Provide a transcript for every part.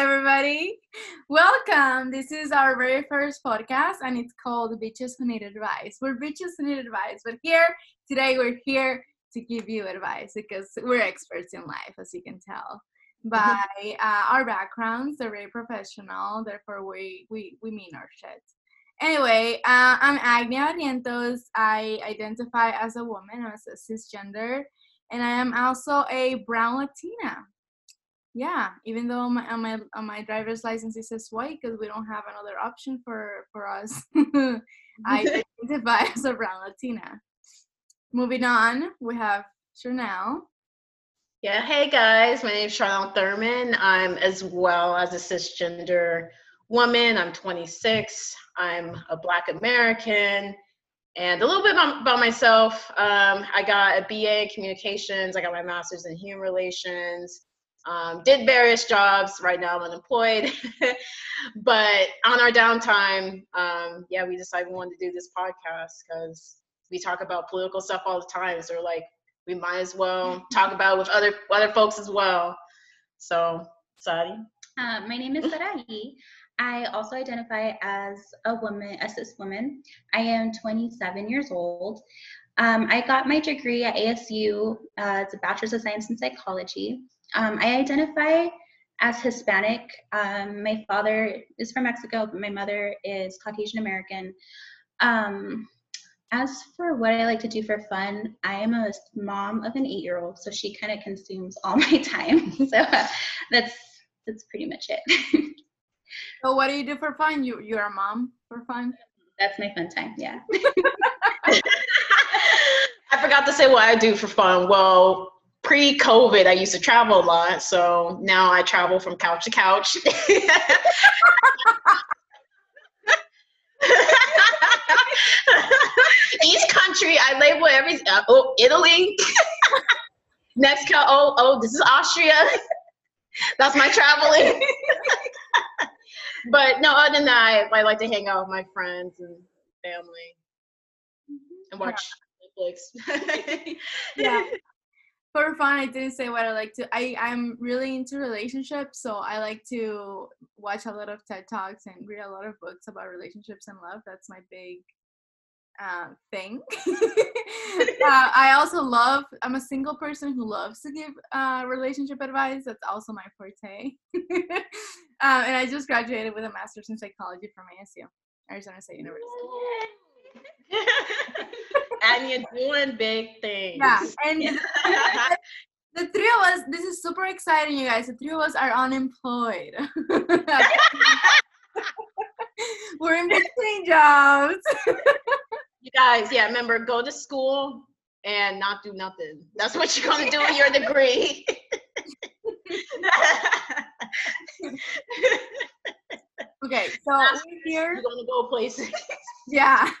everybody. Welcome. This is our very first podcast, and it's called Bitches Who Need Advice. We're bitches who need advice, but here today we're here to give you advice because we're experts in life, as you can tell by uh, our backgrounds. They're very professional, therefore we we we mean our shit. Anyway, uh, I'm Agnia Arientos. I identify as a woman, as a cisgender, and I am also a brown Latina. Yeah, even though my on my on my driver's license it says white because we don't have another option for for us. I identify as a brown Latina. Moving on, we have Chanel. Yeah, hey guys, my name is Charlotte Thurman. I'm as well as a cisgender woman. I'm 26. I'm a Black American. And a little bit about, about myself um, I got a BA in communications, I got my master's in human relations. Um, did various jobs. Right now, I'm unemployed. but on our downtime, um, yeah, we decided we wanted to do this podcast because we talk about political stuff all the time. So, like, we might as well talk about with other other folks as well. So, Sadi. Uh, my name is Sarai. I also identify as a woman, a cis woman. I am 27 years old. Um, I got my degree at ASU. Uh, it's a Bachelor's of Science in Psychology. Um, I identify as Hispanic. Um, my father is from Mexico, but my mother is Caucasian American. Um, as for what I like to do for fun, I am a mom of an eight-year-old, so she kind of consumes all my time. so uh, that's that's pretty much it. so what do you do for fun? You you're a mom for fun? That's my fun time. Yeah. I forgot to say what I do for fun. Well, pre-COVID, I used to travel a lot, so now I travel from couch to couch. Each country, I label every. Uh, oh, Italy. Next, oh, oh, this is Austria. That's my traveling. but no, other than that, I, I, like to hang out with my friends and family and watch yeah. Netflix. yeah. For fun, I didn't say what I like to. I I'm really into relationships, so I like to watch a lot of TED talks and read a lot of books about relationships and love. That's my big uh, thing. uh, I also love, I'm a single person who loves to give uh, relationship advice. That's also my forte. um, and I just graduated with a master's in psychology from ASU, Arizona State University. and you're doing big things. Yeah. And the, the three of us, this is super exciting, you guys. The three of us are unemployed. We're in between jobs. You guys, yeah, remember, go to school and not do nothing. That's what you're gonna do with your degree. Okay, so we're here. You're gonna go places. yeah.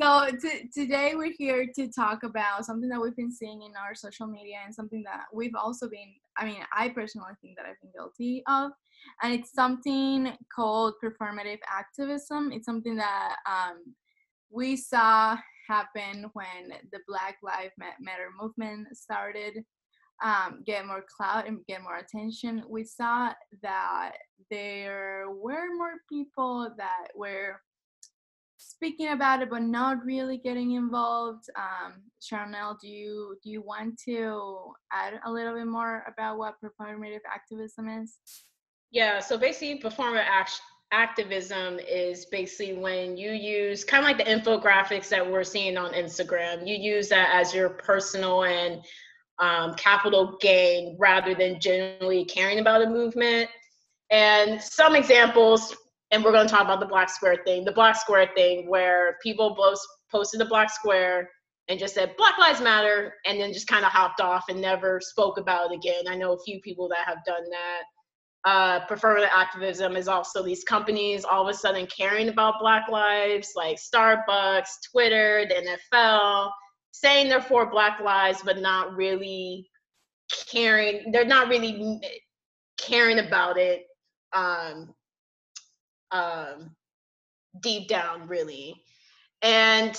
So t- today we're here to talk about something that we've been seeing in our social media and something that we've also been. I mean, I personally think that I've been guilty of, and it's something called performative activism. It's something that um, we saw happen when the Black Lives Matter movement started um, get more clout and get more attention. We saw that there were more people that were speaking about it but not really getting involved. Um, do you do you want to add a little bit more about what performative activism is? Yeah, so basically, performative act- activism is basically when you use kind of like the infographics that we're seeing on Instagram. You use that as your personal and um, capital gain rather than generally caring about a movement. And some examples, and we're going to talk about the black square thing, the black square thing, where people both posted the black square and just said Black Lives Matter, and then just kind of hopped off and never spoke about it again. I know a few people that have done that uh, performative activism is also these companies all of a sudden caring about Black lives, like Starbucks, Twitter, the NFL, saying they're for Black lives, but not really caring. They're not really caring about it um, um, deep down, really. And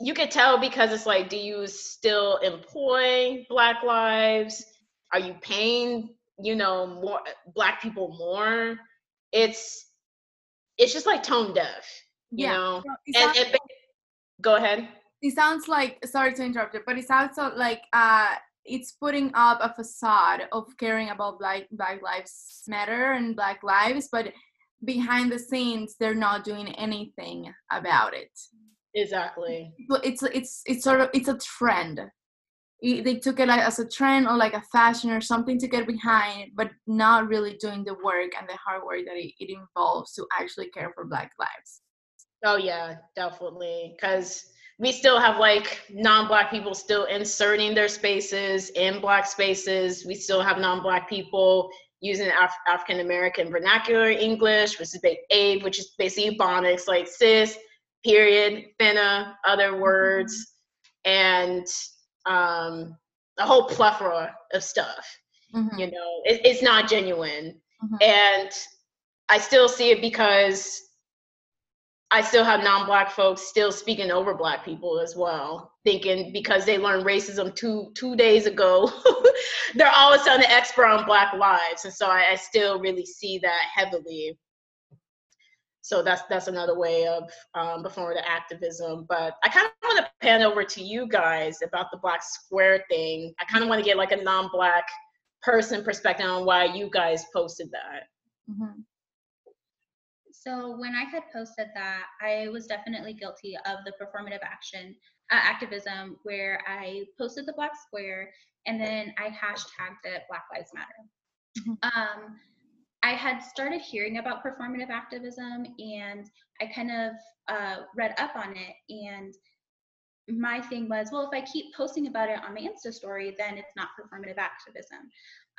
you could tell because it's like, do you still employ Black lives? Are you paying you know more black people more it's it's just like tone deaf you Yeah. know It and, and go ahead it sounds like sorry to interrupt you, but it sounds like uh it's putting up a facade of caring about black black lives matter and black lives, but behind the scenes they're not doing anything about it. exactly But it's it's it's sort of it's a trend. I- They took it like as a trend or like a fashion or something to get behind, but not really doing the work and the hard work that it, it involves to actually care for Black lives. oh yeah definitely because we still have like non-black people still inserting their spaces in black spaces. We still have non-black people using Af- african american vernacular english which is AAVE which is basically ebonics like cis period finna other words and um a whole plethora of stuff Mhm, you know? It, it's not genuine. Mhm. and i still see it because i still have non-black folks still speaking over black people as well thinking because they learned racism two two days ago they're all of a sudden an expert on black lives. And so I, I still really see that heavily. So that's that's another way of um, the activism. But i kind of want to pan over to you guys about the black square thing. I kind of want to get like a non-black person perspective on why you guys posted that. Mhm. So when I had posted that, I was definitely guilty of the performative action uh, activism where I posted the black square and then I hashtagged it Black Lives Matter. Mhm. Um, I had started hearing about performative activism and I kind of uh, read up on it and my thing was, well, if I keep posting about it on my Insta story, then it's not performative activism,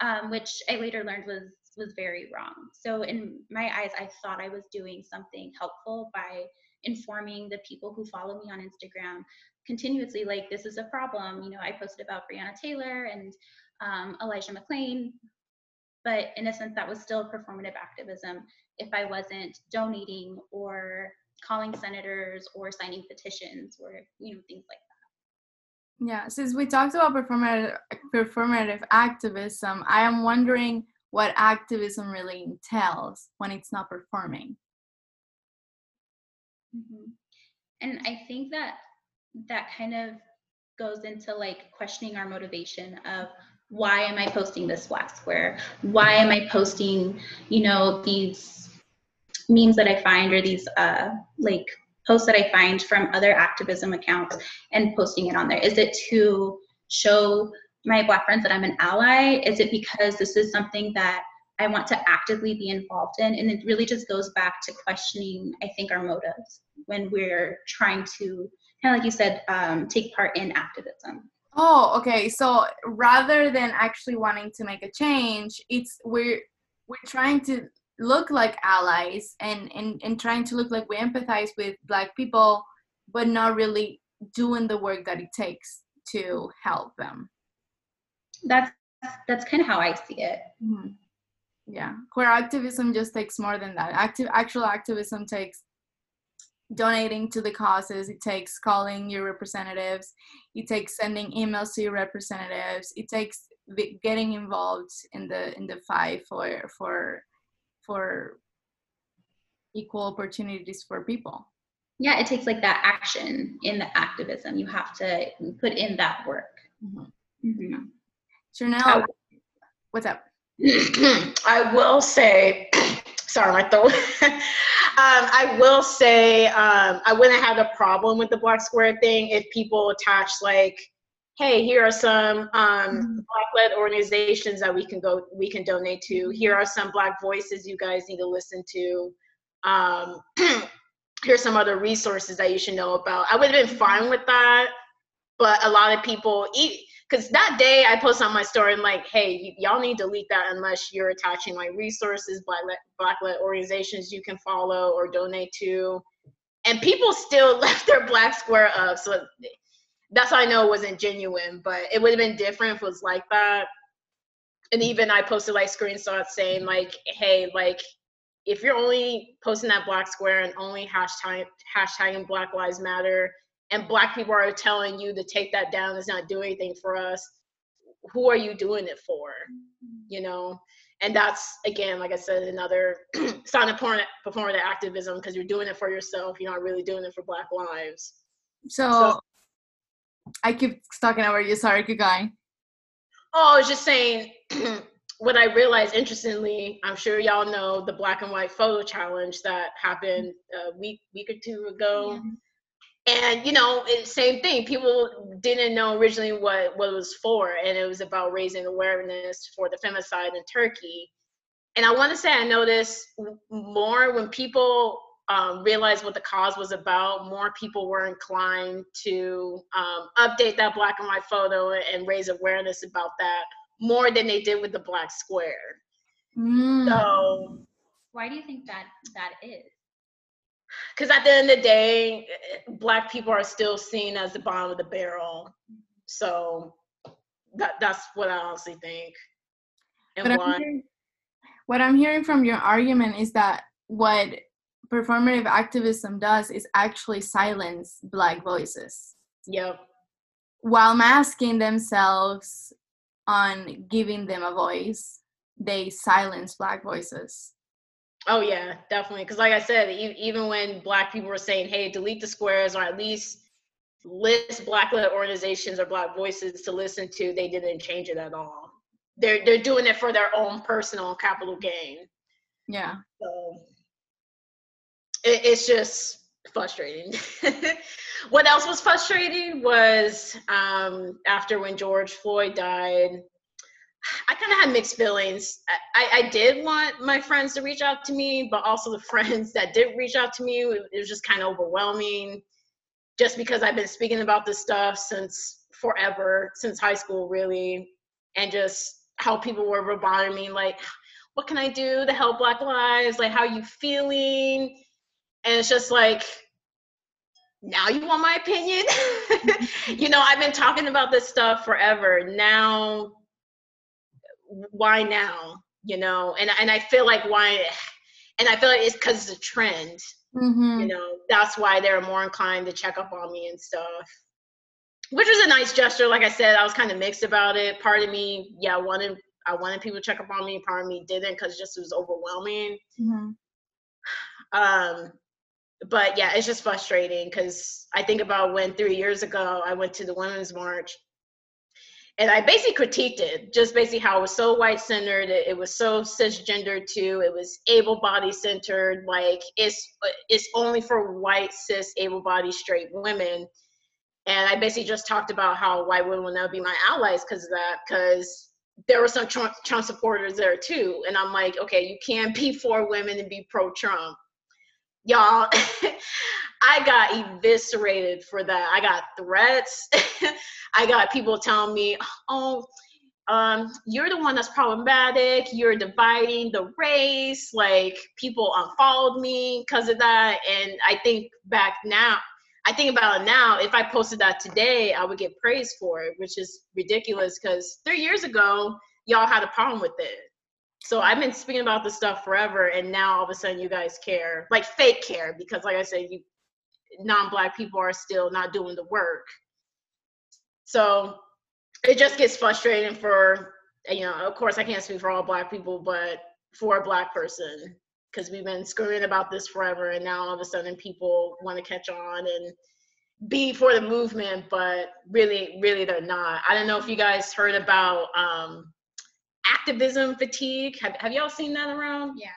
um, which I later learned was was very wrong. So in my eyes, I thought I was doing something helpful by informing the people who follow me on Instagram continuously, like this is a problem. You know, I posted about Breonna Taylor and um, Elijah McClain, but in a sense, that was still performative activism if I wasn't donating or calling senators or signing petitions or you know things like that. Yeah, since we talked about performative performative activism, I am wondering what activism really entails when it's not performing. Mhm. And I think that that kind of goes into like questioning our motivation of why am I posting this black square? Why am I posting, you know, these memes that I find or these uh like posts that I find from other activism accounts and posting it on there? Is it to show my black friends that I'm an ally? Is it because this is something that I want to actively be involved in? And it really just goes back to questioning, I think, our motives when we're trying to, kind of like you said, um, take part in activism. Oh, okay. So rather than actually wanting to make a change, it's we're we're trying to look like allies and and and trying to look like we empathize with black people, but not really doing the work that it takes to help them. That's that's kind of how I see it. Mhm. Yeah, queer activism just takes more than that. Active, actual activism takes donating to the causes. It takes calling your representatives. It takes sending emails to your representatives. It takes getting involved in the in the fight for for for equal opportunities for people. Yeah, it takes like that action in the activism. You have to put in that work. Mhm. Mhm. So now, what's up? I will say, sorry, my throat. um, I will say um, I wouldn't have a problem with the black square thing if people attach like, hey, here are some um, black-led organizations that we can go, we can donate to. Here are some black voices you guys need to listen to. Um, here's some other resources that you should know about. I would have been fine with that, but a lot of people eat because that day I posted on my story, I'm like, hey, y'all need to delete that unless you're attaching like resources, black-led, black-led organizations you can follow or donate to. And people still left their black square up. So that's how I know it wasn't genuine, but it would have been different if it was like that. And even I posted like screenshots saying like, hey, like if you're only posting that black square and only hashtag hashtagging Black Lives Matter and black people are telling you to take that down it's not doing anything for us who are you doing it for? Mm-hmm. You know? And that's again like i said another sign of performative activism because you're doing it for yourself you're not really doing it for black lives. So, so i keep talking over you sorry keep going oh i was just saying what I realized, interestingly, I'm sure y'all know the black and white photo challenge that happened a week week or two ago. Yeah. And you know, same thing. People didn't know originally what what it was for, and it was about raising awareness for the femicide in Turkey. And I want to say I noticed more when people um, realized what the cause was about. More people were inclined to um, update that black and white photo and raise awareness about that more than they did with the black square. Mm. So why do you think that that is? Because at the end of the day, black people are still seen as the bottom of the barrel. So that that's what I honestly think. And. I'm hearing, what I'm hearing from your argument is that what performative activism does is actually silence black voices. Yep. While masking themselves on giving them a voice, they silence black voices. Oh yeah, definitely. Because like I said, even when black people were saying, "Hey, delete the squares," or at least list black-led organizations or black voices to listen to, they didn't change it at all. They're they're doing it for their own personal capital gain. Yeah. So it, it's just frustrating. what else was frustrating was um, after when George Floyd died, I kind of had mixed feelings. I, I, did want my friends to reach out to me, but also the friends that did reach out to me, it, it was just kind of overwhelming just because I've been speaking about this stuff since forever, since high school, really, and just how people were bothering me, like, what can I do to help Black lives? Like, how are you feeling? And it's just like, now you want my opinion? you know, I've been talking about this stuff forever. Now, why now? You know, and and I feel like why, and I feel like it's because it's a trend. Mm-hmm. You know, that's why they're more inclined to check up on me and stuff. Which was a nice gesture. Like I said, I was kind of mixed about it. Part of me, yeah, i wanted I wanted people to check up on me. Part of me didn't because just it was overwhelming. Mm-hmm. Um, but yeah, it's just frustrating because I think about when three years ago I went to the Women's March and I basically critiqued it, just basically how it was so white centered, it, was so cisgender too, it was able body centered, like it's it's only for white cis able bodied straight women. And I basically just talked about how white women will never be my allies because of that, because there were some Trump, Trump supporters there too. And I'm like, okay, you can't be for women and be pro Trump y'all i got eviscerated for that. I got threats. I got people telling me oh um, you're the one that's problematic. You're dividing the race. Like people unfollowed me because of that. And i think back now i think about it now if i posted that today i would get praised for it which is ridiculous because three years ago y'all had a problem with it so I've been speaking about this stuff forever, and now all of a sudden you guys care, like fake care, because like I said, you non-black people are still not doing the work. So it just gets frustrating for you know. Of course, I can't speak for all black people, but for a black person, because we've been screaming about this forever, and now all of a sudden people want to catch on and be for the movement, but really, really they're not. I don't know if you guys heard about um, activism fatigue. Have, have y'all seen that around? Yeah.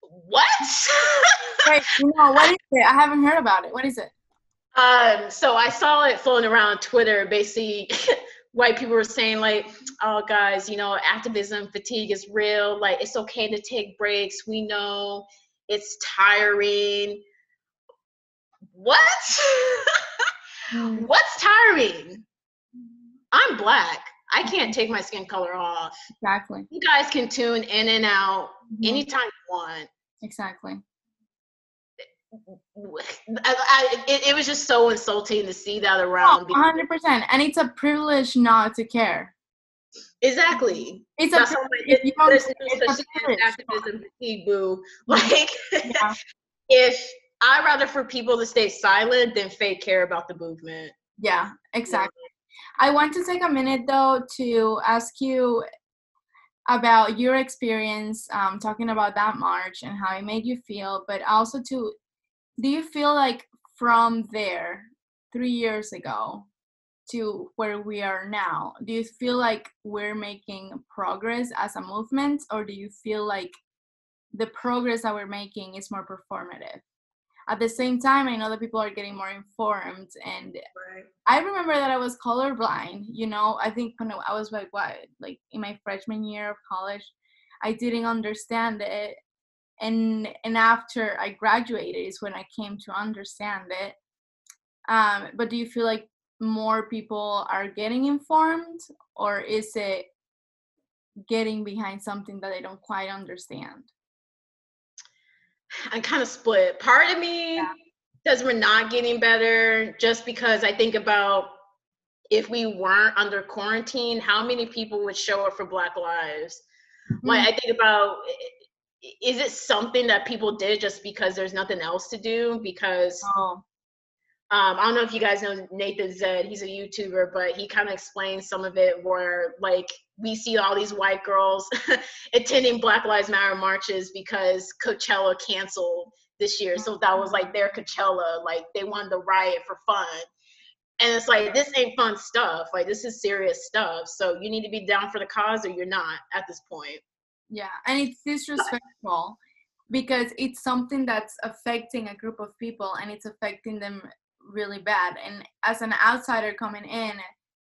What? Wait, no, what is it? I haven't heard about it. What is it? Um, so I saw it floating around Twitter. Basically, white people were saying like, "Oh, guys, you know, activism fatigue is real. Like, it's okay to take breaks. We know it's tiring." What? mm. What's tiring? I'm black. I can't take my skin color off. Exactly. You guys can tune in and out mm-hmm. anytime you want. Exactly. I, I, it, it, was just so insulting to see that around. Oh, 100%. And it's a privilege not to care. Exactly. It's That's a privilege. It's, it's, it's activism fatigue, boo. Like, yeah. if I'd rather for people to stay silent than fake care about the movement. Yeah, exactly. I want to take a minute though to ask you about your experience um, talking about that march and how it made you feel, but also to do you feel like from there, three years ago, to where we are now, do you feel like we're making progress as a movement, or do you feel like the progress that we're making is more performative? At the same time i know that people are getting more informed and right. i remember that i was colorblind you know? I think when i was like what like in my freshman year of college i didn't understand it and and after i graduated is when i came to understand it. Um but do you feel like more people are getting informed or is it getting behind something that they don't quite understand I'm kind of split. Part of me yeah. says we're not getting better just because I think about if we weren't under quarantine, how many people would show up for Black Lives? Mm-hmm. Like I think about is it something that people did just because there's nothing else to do? Because oh. Um, I don't know if you guys know Nathan Zed. He's a YouTuber, but he kind of explains some of it where, like, we see all these white girls attending Black Lives Matter marches because Coachella canceled this year. So that was like their Coachella. Like, they wanted to riot for fun. And it's like, this ain't fun stuff. Like, this is serious stuff. So you need to be down for the cause or you're not at this point. Yeah. And it's disrespectful because it's something that's affecting a group of people and it's affecting them really bad. And as an outsider coming in,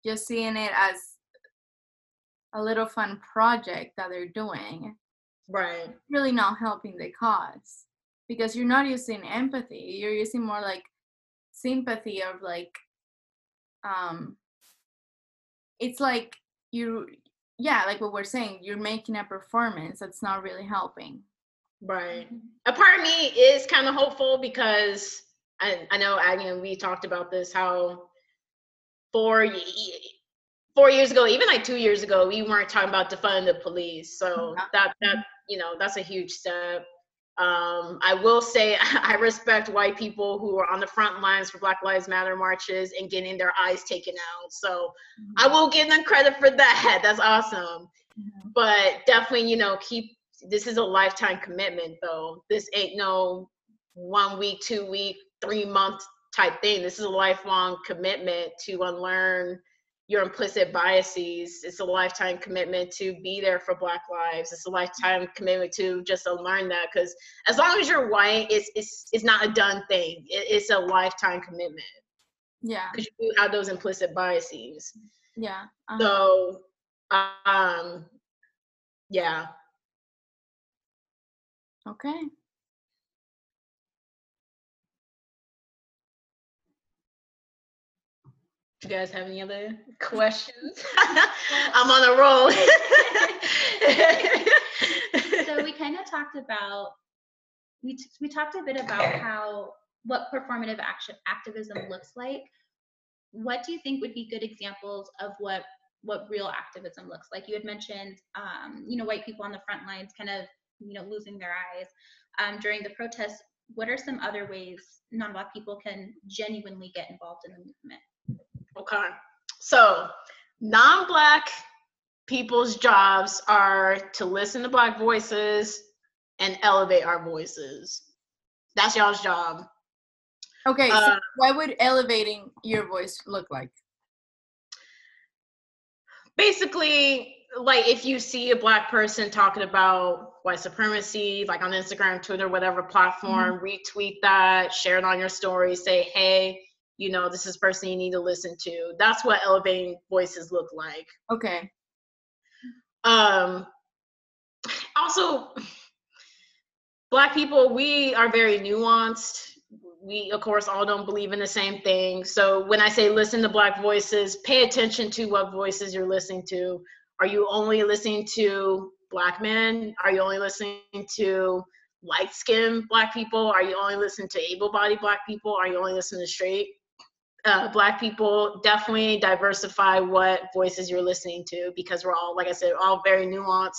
just seeing it as a little fun project that they're doing, right? Really not helping the cause because you're not using empathy. You're using more like sympathy of like, um, it's like you, yeah, like what we're saying. You're making a performance that's not really helping. Right. A part of me is kind of hopeful because I, I know Aggie and we talked about this how four four years ago, even like two years ago, we weren't talking about defunding the police. So that that you know that's a huge step. Um, I will say I respect white people who are on the front lines for Black Lives Matter marches and getting their eyes taken out. So mm-hmm. I will give them credit for that. That's awesome. Mm-hmm. But definitely, you know, keep this is a lifetime commitment though. This ain't no one week, two week, three month type thing. This is a lifelong commitment to unlearn your implicit biases. It's a lifetime commitment to be there for Black lives. It's a lifetime commitment to just unlearn that because as long as you're white, it's it's it's not a done thing. It, it's a lifetime commitment. Yeah. Because you do have those implicit biases. Yeah. Uh-huh. So, um, yeah. Okay. You guys have any other questions? I'm on a roll. so we kind of talked about we t- we talked a bit about how what performative action activism looks like. What do you think would be good examples of what what real activism looks like? You had mentioned, um, you know, white people on the front lines, kind of, you know, losing their eyes um, during the protests. What are some other ways non-black people can genuinely get involved in the movement? Okay. So, non black people's jobs are to listen to black voices and elevate our voices. That's y'all's job. Okay, uh, so what would elevating your voice look like? Basically, like if you see a black person talking about white supremacy, like on Instagram, Twitter, whatever platform, mm-hmm. retweet that, share it on your story, say, hey, you know, this is person you need to listen to. That's what elevating voices look like. Okay. Um also black people, we are very nuanced. We of course all don't believe in the same thing. So when I say listen to black voices, pay attention to what voices you're listening to. Are you only listening to black men? Are you only listening to light skinned black people? Are you only listening to able bodied black people? Are you only listening to straight? Uh, black people definitely diversify what voices you're listening to because we're all like i said all very nuanced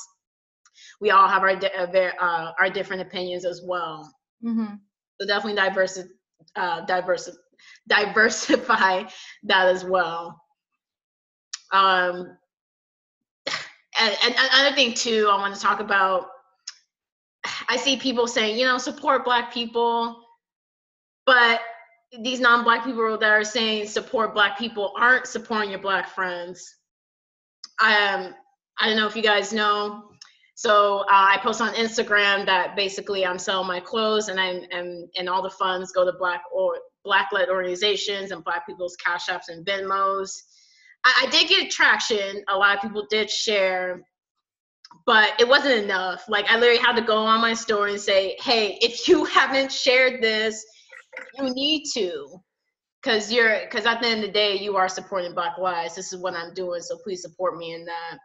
we all have our di- uh, uh, our different opinions as well mm-hmm. so definitely diverse uh, diverse diversify that as well um, and, and another thing too, I want to talk about. I see people saying, you know, support Black people, but these non-Black people that are saying support Black people aren't supporting your Black friends. Um, I don't know if you guys know. So uh, I post on Instagram that basically I'm selling my clothes, and I'm and, and all the funds go to Black or Black-led organizations and Black people's Cash Apps and Venmos. I, I did get traction. A lot of people did share, but it wasn't enough. Like I literally had to go on my story and say, "Hey, if you haven't shared this, you need to." Because you're, because at the end of the day, you are supporting Black lives. This is what I'm doing, so please support me in that.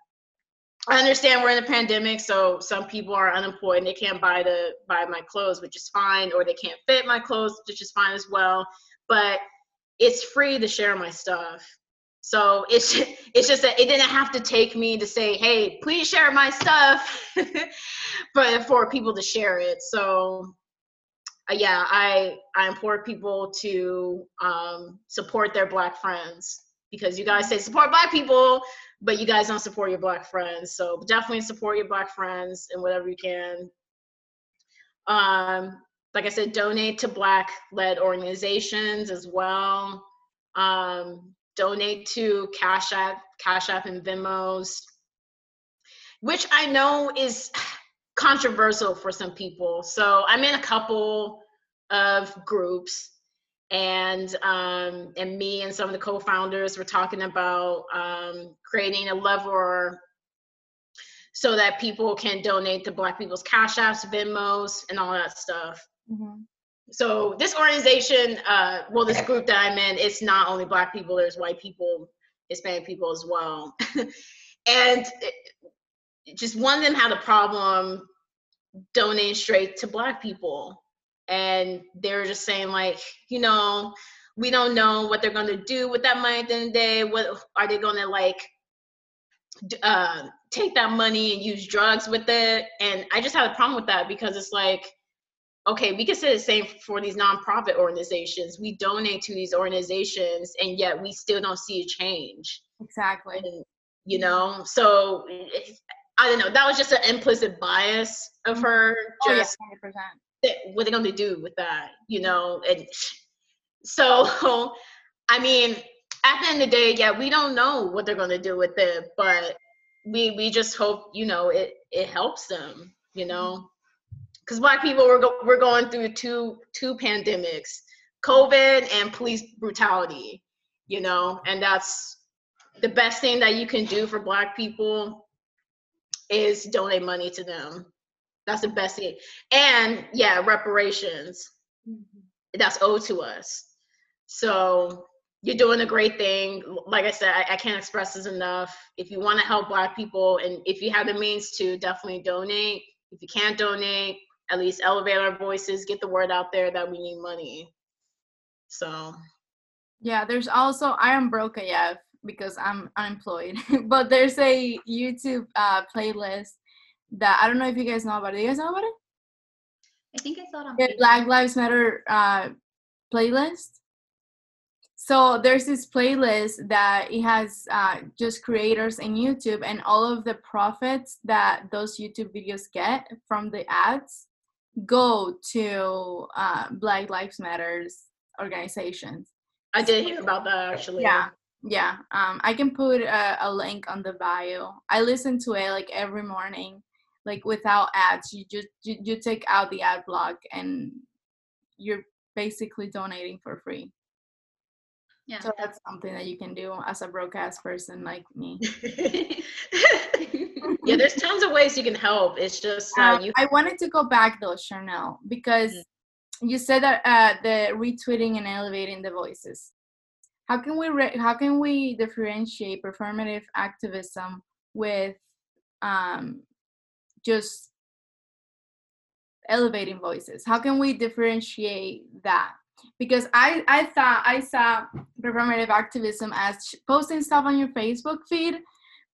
I understand we're in a pandemic, so some people are unemployed and they can't buy the buy my clothes, which is fine, or they can't fit my clothes, which is fine as well. But it's free to share my stuff. So it's just, it's just that it didn't have to take me to say, hey, please share my stuff, but for people to share it. So yeah, I I implore people to um, support their black friends because you guys say support black people, but you guys don't support your black friends. So definitely support your black friends and whatever you can. Um, like I said, donate to black led organizations as well. Um, donate to Cash App, Cash App and Venmos, which I know is controversial for some people. So I'm in a couple of groups and um, and me and some of the co-founders were talking about um, creating a lever so that people can donate to Black people's Cash Apps, Venmos, and all that stuff. Mm-hmm. So this organization, uh, well, this group that I'm in, it's not only Black people. There's white people, Hispanic people as well, and it, just one of them had a problem donating straight to Black people. And they were just saying like you know we don't know what they're going to do with that money at the end of the day. What are they going to like uh, take that money and use drugs with it? And i just have a problem with that because it's like okay we can say the same for these nonprofit organizations. We donate to these organizations and yet we still don't see a change. Exactly. And, you know so i don't know. That was just an implicit bias of mm-hmm. her just oh, yeah, 100% what are they going to do with that you know and so i mean at the end of the day yeah we don't know what they're going to do with it but we we just hope you know it it helps them you know? Because black people were go- we're going through two two pandemics covid and police brutality you know? And that's the best thing that you can do for black people is donate money to them that's the best thing. And yeah, reparations. Mm-hmm. That's owed to us. So you're doing a great thing. Like I said, I, I can't express this enough. If you want to help Black people and if you have the means to, definitely donate. If you can't donate, at least elevate our voices, get the word out there that we need money. So. Yeah, there's also I am broke AF because I'm unemployed, but there's a YouTube uh, playlist that I don't know if you guys know about it. Do you guys know about it? I think I saw it on the Black Lives Matter uh, playlist. So there's this playlist that it has uh, just creators in YouTube and all of the profits that those YouTube videos get from the ads go to uh, Black Lives Matters organizations. I did hear about that actually. Yeah, yeah. Um, I can put a, a link on the bio. I listen to it like every morning like without ads you just you, you take out the ad block and you're basically donating for free yeah so that's something that you can do as a broadcast person like me yeah there's tons of ways you can help it's just uh, um, you i wanted to go back though chanel because mm-hmm. you said that uh, the retweeting and elevating the voices how can we re- how can we differentiate performative activism with um, just elevating voices? How can we differentiate that? Because i i thought i saw performative activism as posting stuff on your facebook feed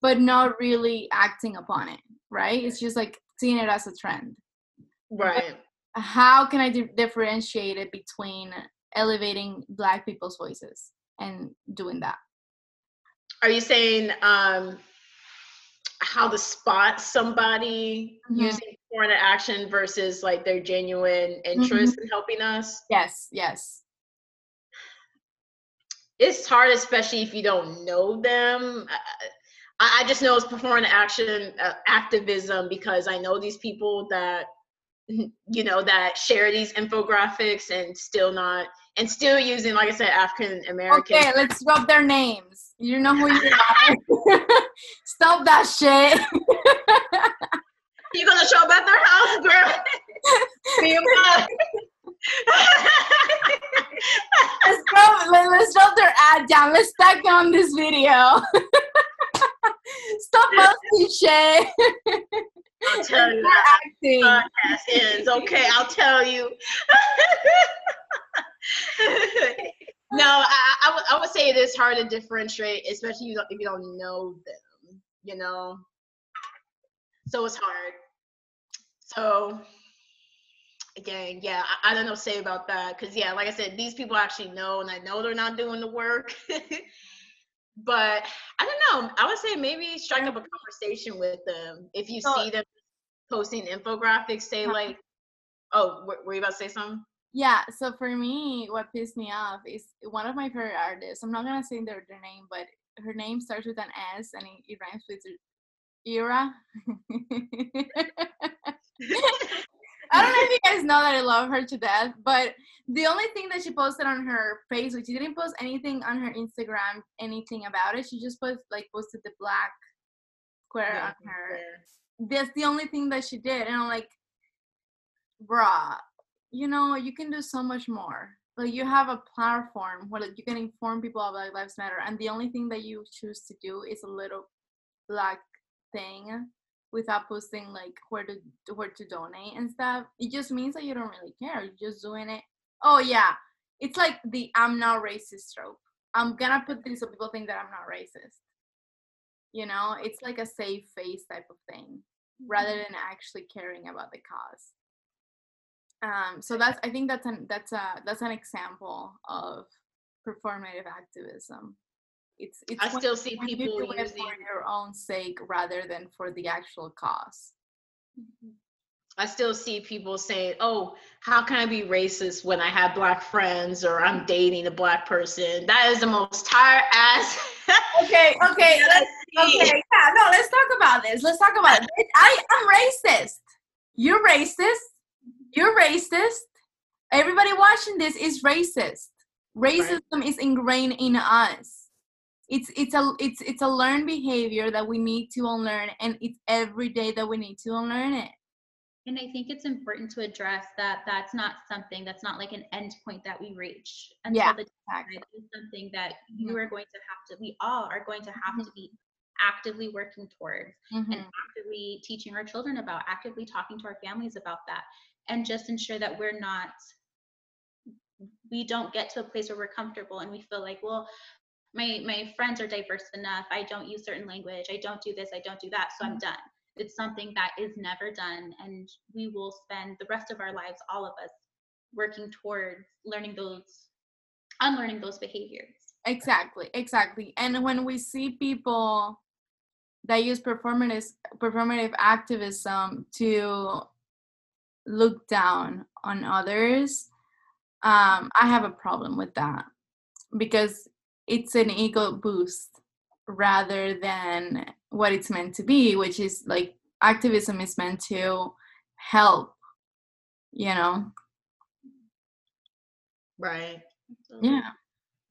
but not really acting upon it right? It's just like seeing it as a trend. Right. but how can i di- differentiate it between elevating black people's voices and doing that Are you saying um, how to spot somebody Mhm. using foreign action versus like their genuine interest in helping us? Yes, yes. It's hard, especially if you don't know them. I, I just know it's performing action uh, activism because I know these people that you know that share these infographics and still not and still using like I said African American. Okay, let's drop their names. You know who you are. Stop that shit. You gonna show up at their house, girl? See you let's drop, let, let's drop their ad down. Let's tag them on this video. Stop posting shit. I'll tell you. Acting. podcast ends. Okay, I'll tell you. no, I, I, would, I would say it is hard to differentiate, especially if you don't know them, you know? So it's hard. So, again, yeah, I, I don't know what to say about that. Because, yeah, like I said, these people actually know, and I know they're not doing the work. but I don't know. I would say maybe strike up a conversation with them if you So- see them posting infographics. Say Yeah. like, "Oh, were, were you about to say something?" Yeah, so for me, what pissed me off is one of my favorite artists. I'm not gonna say their, their name, but her name starts with an S and it, it rhymes with Era. I don't know if you guys know that I love her to death, but the only thing that she posted on her which she didn't post anything on her Instagram, anything about it. She just post like posted the black square Yeah, on her that's the only thing that she did and i'm like bruh you know you can do so much more. Like you have a platform where you can inform people about Black lives matter and the only thing that you choose to do is a little black thing without posting like where to where to donate and stuff. It just means that you don't really care. You're just doing it. Oh yeah. It's like the i'm not racist trope. I'm gonna put this so people think that i'm not racist. You know? It's like a safe face type of thing rather mm-hmm. than actually caring about the cause. Um, so that's I think that's an that's a that's an example of performative activism. It's it's I still see you people using. for your own sake rather than for the actual cause. I still see people saying, "Oh, how can I be racist when I have black friends or I'm dating a black person?" That is the most tired ass. Okay, okay, let's okay, yeah, no, let's talk about this. Let's talk about it. I am racist. You're racist. You're racist. Everybody watching this is racist. Racism is ingrained in us. It's it's a it's it's a learned behavior that we need to unlearn, and it's every day that we need to unlearn it. And I think it's important to address that that's not something that's not like an end point that we reach until Yeah, the exactly. it is something that you are going to have to, we all are going to have to be actively working towards and Mhm. actively teaching our children about, actively talking to our families about that, and just ensure that we're not, we don't get to a place where we're comfortable and we feel like, well, my my friends are diverse enough. I don't use certain language. I don't do this. I don't do that. So I'm mm-hmm. done. It's something that is never done, and we will spend the rest of our lives, all of us, working towards learning those, unlearning those behaviors. Exactly, exactly. And when we see people that use performative performative activism to look down on others, um, I have a problem with that because it's an ego boost rather than what it's meant to be, which is like activism is meant to help, you know? right. Yeah.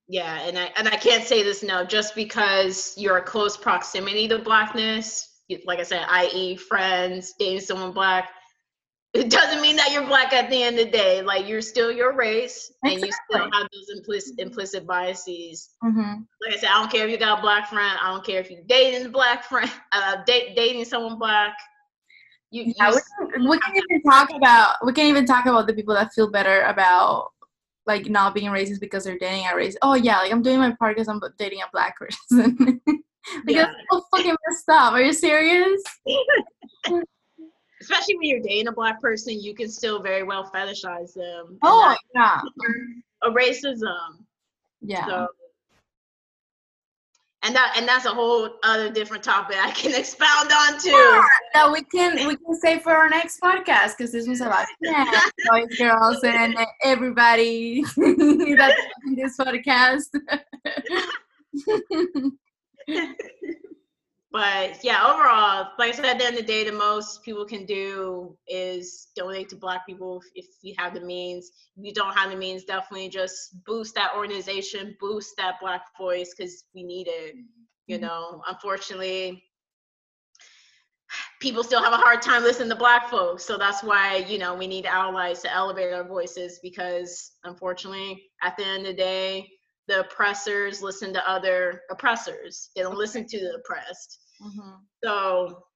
Yeah, and I and I can't say this no, just because you're a close proximity to blackness, like I said, i.e., friends, dating someone black, it doesn't mean that you're black at the end of the day. Like you're still your race, and you still have those implicit implicit biases. Mm-hmm. Like I said, I don't care if you got a black friend. I don't care if you're dating a black friend, uh, date, dating someone black. You, Yeah, you we can, we can even talk about we can even talk about the people that feel better about like not being racist because they're dating a race. Oh yeah, like I'm doing my part because I'm dating a black person. because Yeah. so fucking messed up. Are you serious? especially when you're dating a black person, you can still very well fetishize them. Oh yeah, a racism. yeah. So and that and that's a whole other different topic I can expound on too. Yeah, no, we can we can say for our next podcast because this was about yeah, boys, girls, and everybody that's in this podcast. But yeah, overall, like I said, at the end of the day, the most people can do is donate to Black people if, if you have the means. If you don't have the means, definitely just boost that organization, boost that Black voice because we need it. You Mm-hmm. know, unfortunately, people still have a hard time listening to Black folks. So that's why, you know, we need allies to elevate our voices because unfortunately, at the end of the day, the oppressors listen to other oppressors. They don't listen to the oppressed. Mhm. So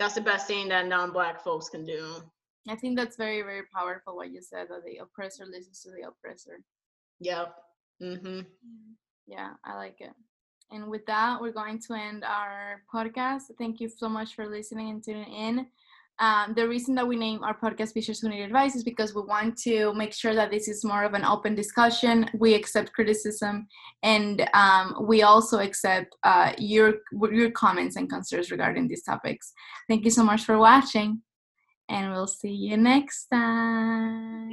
that's the best thing that non-black folks can do. I think that's very very powerful what you said that the oppressor listens to the oppressor. Yep. Mm-hmm. Yeah, I like it. And with that, we're going to end our podcast. Thank you so much for listening and tuning in. Um, the reason that we name our podcast Bitches Who Need Advice is because we want to make sure that this is more of an open discussion. We accept criticism, and um, we also accept uh, your your comments and concerns regarding these topics. Thank you so much for watching, and we'll see you next time.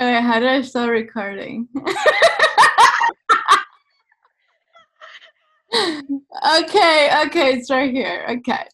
Okay, how do I start recording? okay, okay, it's right here. Okay.